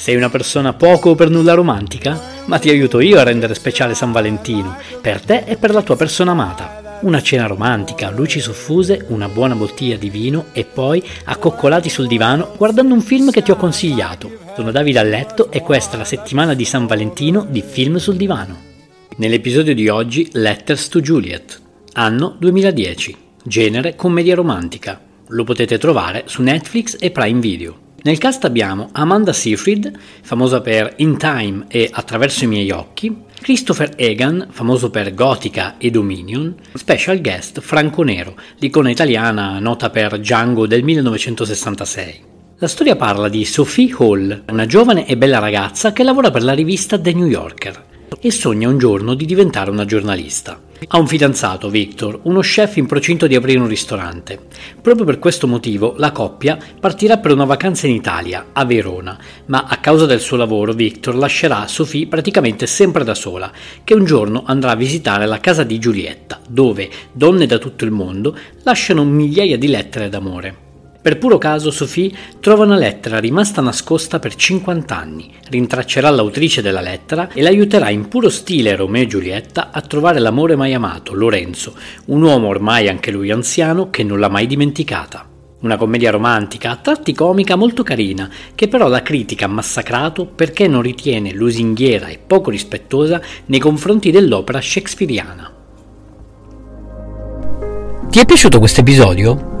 Sei una persona poco o per nulla romantica? Ma ti aiuto io a rendere speciale San Valentino, per te e per la tua persona amata. Una cena romantica, luci soffuse, una buona bottiglia di vino e poi accoccolati sul divano guardando un film che ti ho consigliato. Sono Davide a letto e questa è la settimana di San Valentino di Film sul divano. Nell'episodio di oggi Letters to Juliet, anno 2010, genere commedia romantica. Lo potete trovare su Netflix e Prime Video. Nel cast abbiamo Amanda Seyfried, famosa per In Time e Attraverso i miei occhi, Christopher Egan, famoso per Gotica e Dominion, special guest Franco Nero, l'icona italiana nota per Django del 1966. La storia parla di Sophie Hall, una giovane e bella ragazza che lavora per la rivista The New Yorker e sogna un giorno di diventare una giornalista. Ha un fidanzato, Victor, uno chef in procinto di aprire un ristorante. Proprio per questo motivo la coppia partirà per una vacanza in Italia, a Verona, ma a causa del suo lavoro Victor lascerà Sophie praticamente sempre da sola, che un giorno andrà a visitare la casa di Giulietta, dove donne da tutto il mondo lasciano migliaia di lettere d'amore. Per puro caso Sophie trova una lettera rimasta nascosta per 50 anni, rintraccerà l'autrice della lettera e l'aiuterà in puro stile Romeo e Giulietta a trovare l'amore mai amato, Lorenzo, un uomo ormai anche lui anziano che non l'ha mai dimenticata. Una commedia romantica, a tratti comica molto carina, che però la critica ha massacrato perché non ritiene lusinghiera e poco rispettosa nei confronti dell'opera shakespeariana. Ti è piaciuto questo episodio?